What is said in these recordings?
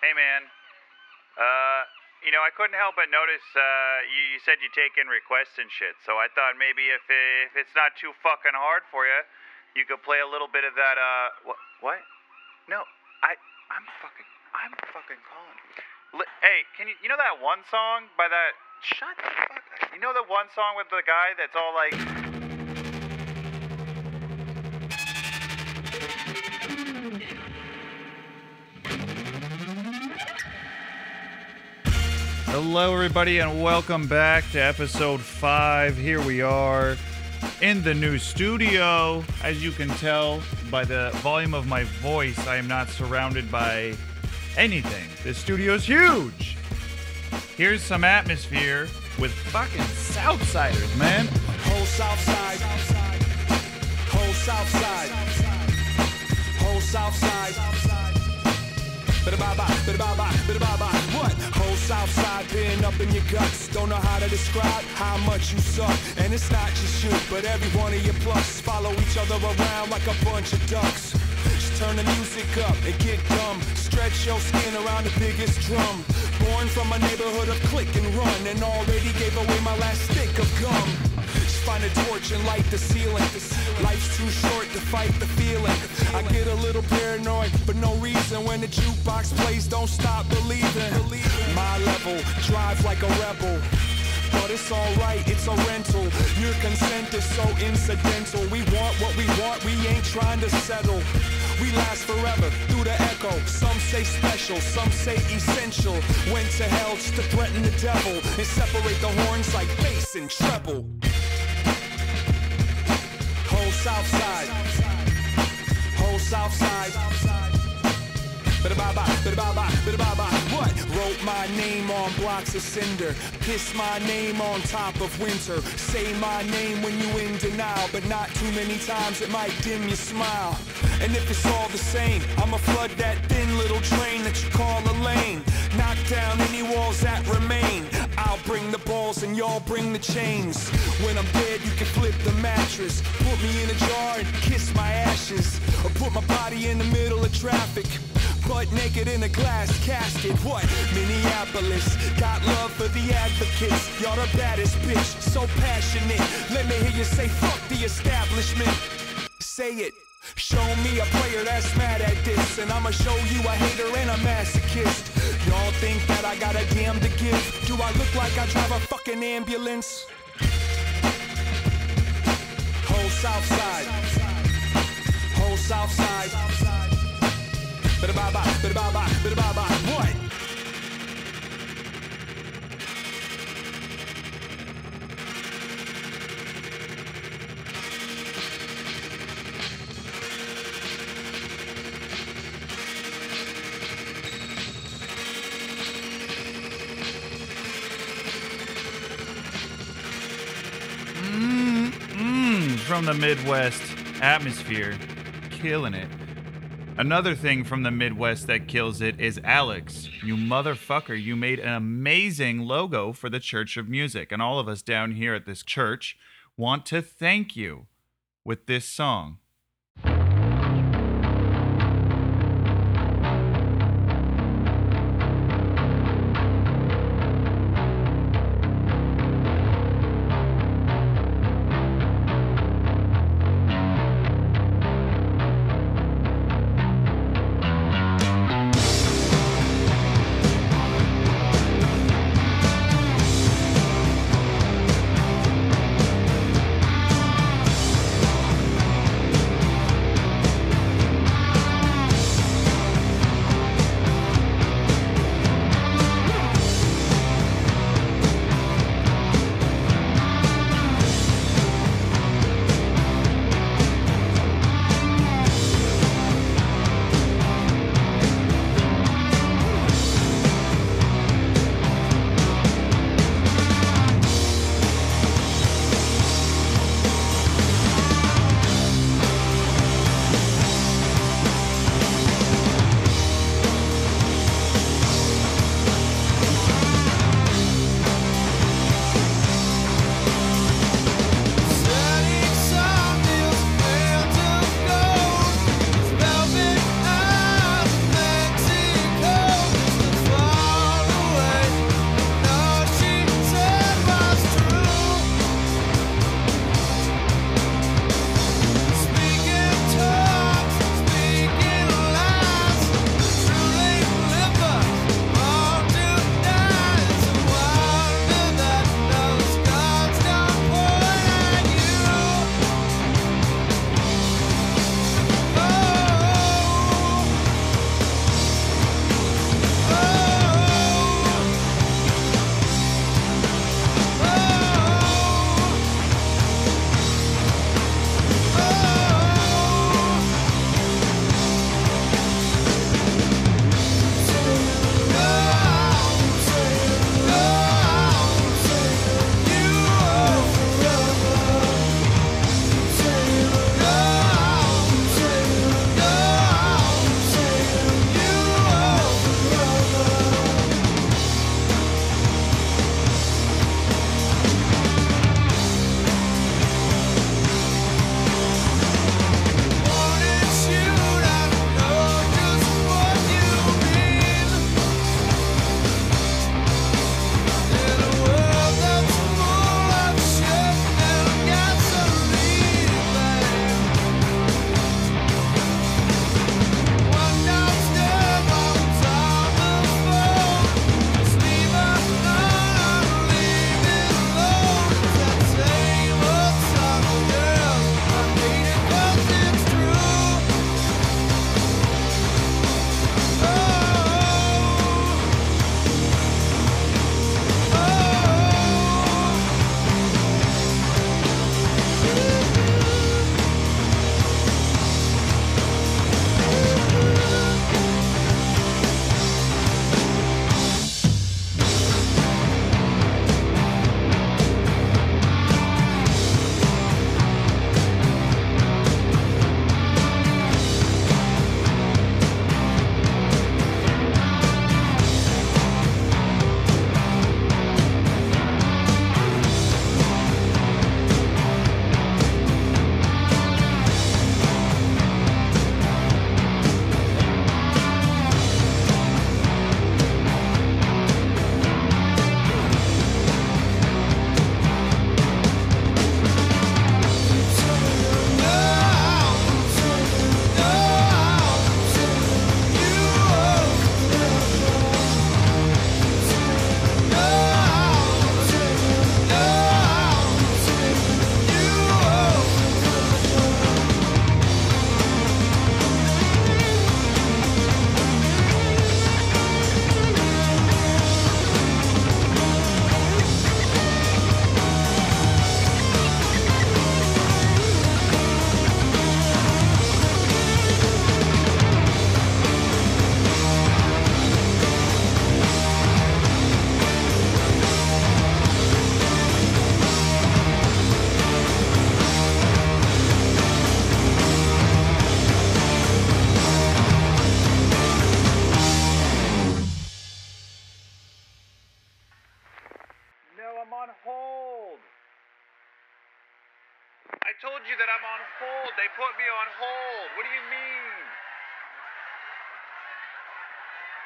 Hey, man. Uh, you know, I couldn't help but notice uh, you, you said you take in requests and shit. So I thought maybe if if it's not too fucking hard for you, you could play a little bit of that. Uh, what? What? No, I I'm fucking I'm fucking calling. Li- hey, can you you know that one song by that? Shut the fuck. up. You know the one song with the guy that's all like. Hello, everybody, and welcome back to episode five. Here we are in the new studio. As you can tell by the volume of my voice, I am not surrounded by anything. This studio's huge. Here's some atmosphere with fucking Southsiders, man. Whole south side. Whole south side. Whole south side. Bada bye bye, bada bye bye, bada bye bye. What? Whole south side being up in your guts. Don't know how to describe how much you suck. And it's not just you, but every one of your plucks follow each other around like a bunch of ducks. Just turn the music up and get dumb. Stretch your skin around the biggest drum. Born from a neighborhood of click and run, and already gave away my last stick of gum. Find a torch and light the ceiling. Life's too short to fight the feeling. I get a little paranoid for no reason when the jukebox plays. Don't stop believing. My level, drive like a rebel. But it's alright, it's a rental. Your consent is so incidental. We want what we want, we ain't trying to settle. We last forever through the echo. Some say special, some say essential. Went to hell just to threaten the devil and separate the horns like bass and treble. South side. Whole south side. Bada bye bye, bada bye bye, bada bye bye. What? Wrote my name on blocks of cinder. Piss my name on top of winter. Say my name when you in denial, but not too many times it might dim your smile. And if it's all the same, I'ma flood that thin little drain that you call a lane. Knock down any walls that remain. Bring the balls and y'all bring the chains. When I'm dead, you can flip the mattress. Put me in a jar and kiss my ashes. Or put my body in the middle of traffic. Butt naked in a glass casket. What? Minneapolis. Got love for the advocates. Y'all the baddest bitch. So passionate. Let me hear you say fuck the establishment. Say it. Show me a player that's mad at this, and I'ma show you a hater and a masochist. Y'all think that I got a damn to give? Do I look like I drive a fucking ambulance? Whole south side. Whole south side. Bada bye bye, bada bye bye, bada bye bye. What? The Midwest atmosphere, killing it. Another thing from the Midwest that kills it is Alex. You motherfucker, you made an amazing logo for the Church of Music, and all of us down here at this church want to thank you with this song.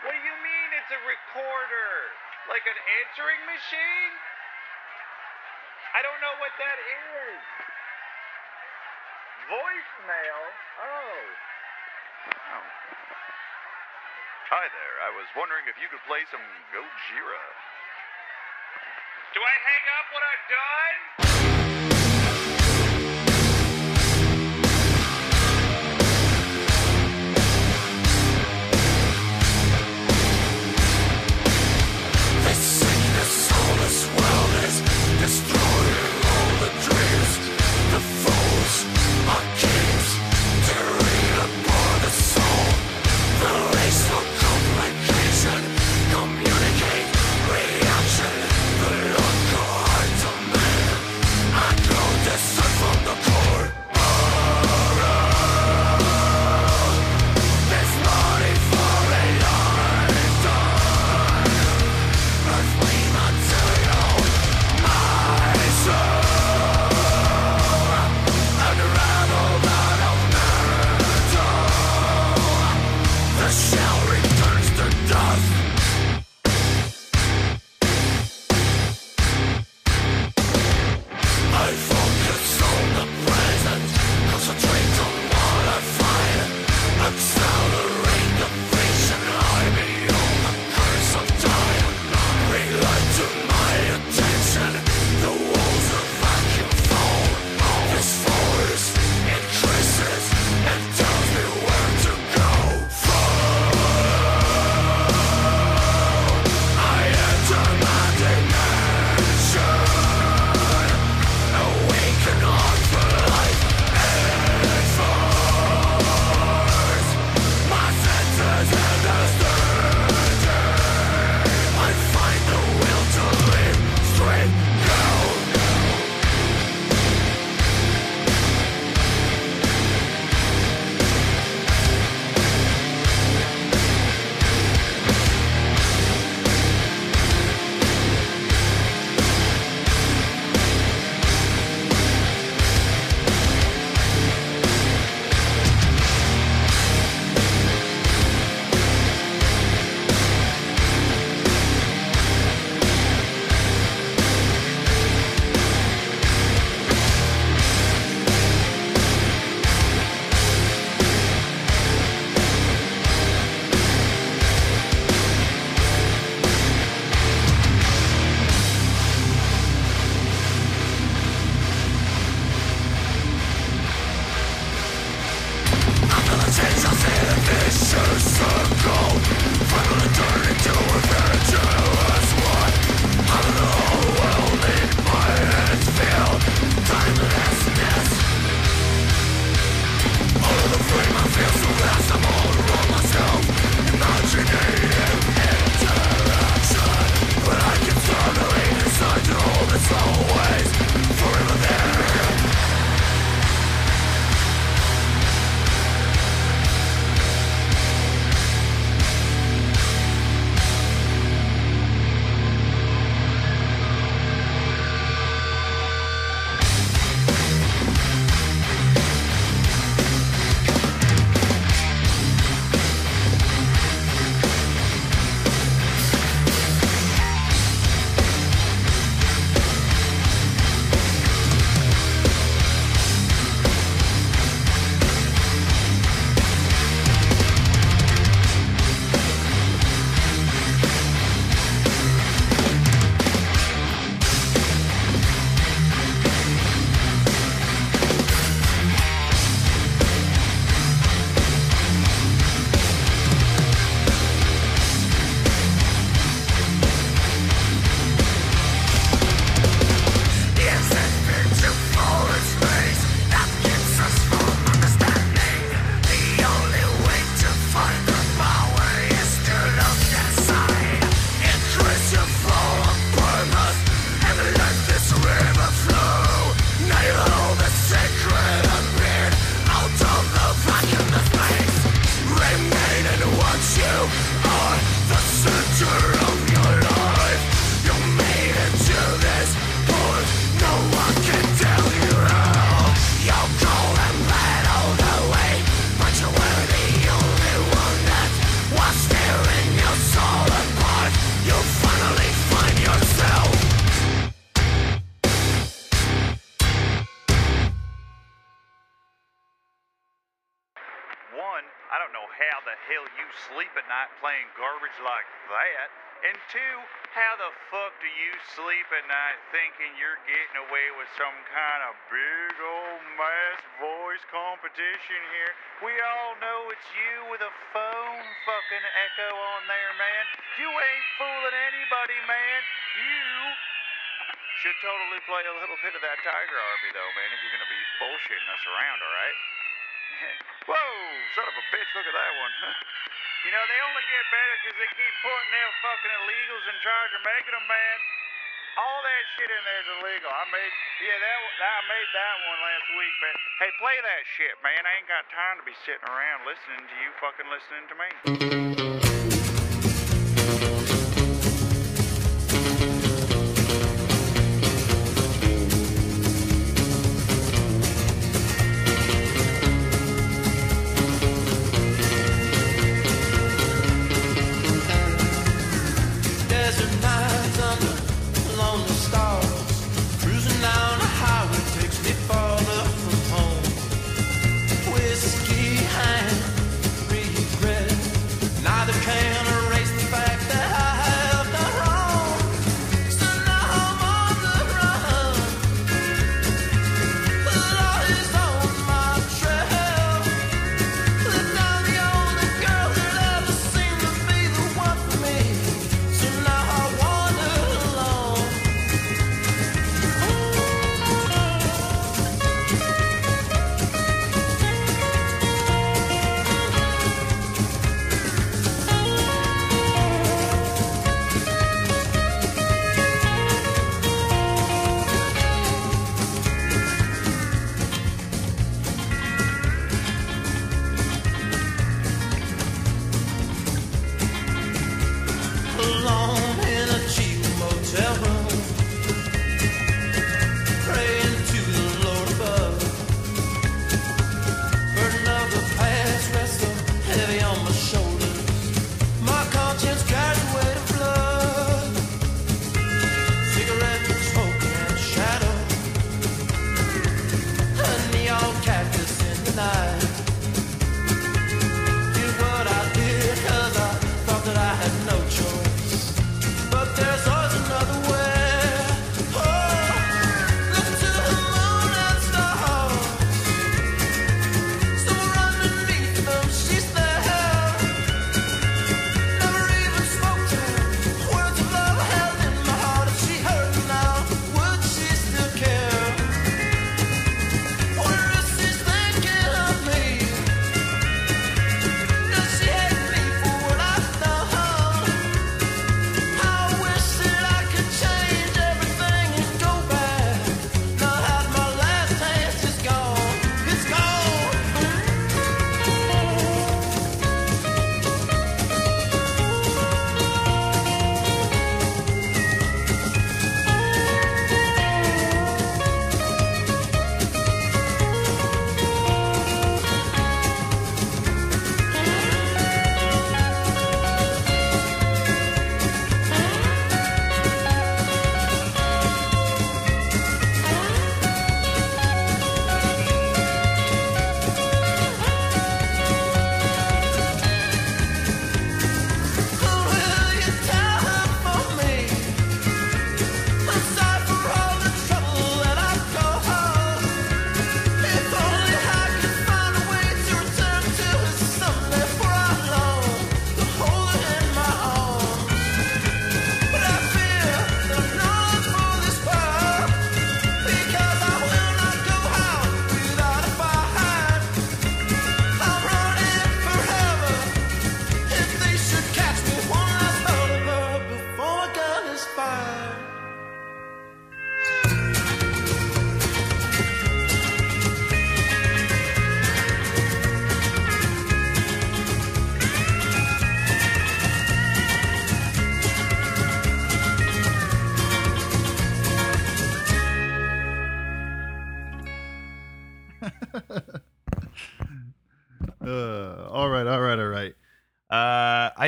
What do you mean it's a recorder? Like an answering machine? I don't know what that is. Voicemail? Oh. Hi there. I was wondering if you could play some Gojira. Do I hang up when I'm done? sleep at night playing garbage like that. And two, how the fuck do you sleep at night thinking you're getting away with some kind of big old mass voice competition here? We all know it's you with a phone fucking echo on there, man. You ain't fooling anybody, man. You should totally play a little bit of that Tiger Army, though, man, if you're gonna be bullshitting us around, alright? Whoa, son of a bitch, look at that one. you know, they only get better because they keep putting their fucking illegals in charge and making them mad. All that shit in there is illegal. I made, yeah, that I made that one last week, man. Hey, play that shit, man. I ain't got time to be sitting around listening to you fucking listening to me.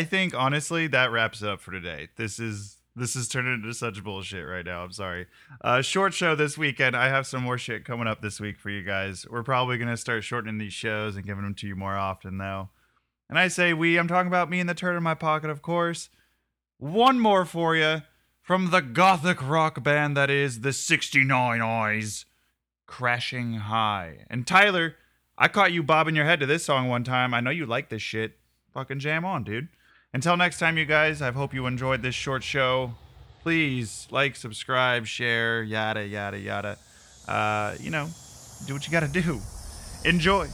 I think honestly that wraps up for today. This is this is turning into such bullshit right now. I'm sorry. Uh, short show this weekend. I have some more shit coming up this week for you guys. We're probably gonna start shortening these shows and giving them to you more often though. And I say we. I'm talking about me and the turd in my pocket, of course. One more for you from the gothic rock band that is the 69 Eyes, Crashing High. And Tyler, I caught you bobbing your head to this song one time. I know you like this shit. Fucking jam on, dude. Until next time, you guys, I hope you enjoyed this short show. Please like, subscribe, share, yada, yada, yada. Uh, you know, do what you gotta do. Enjoy.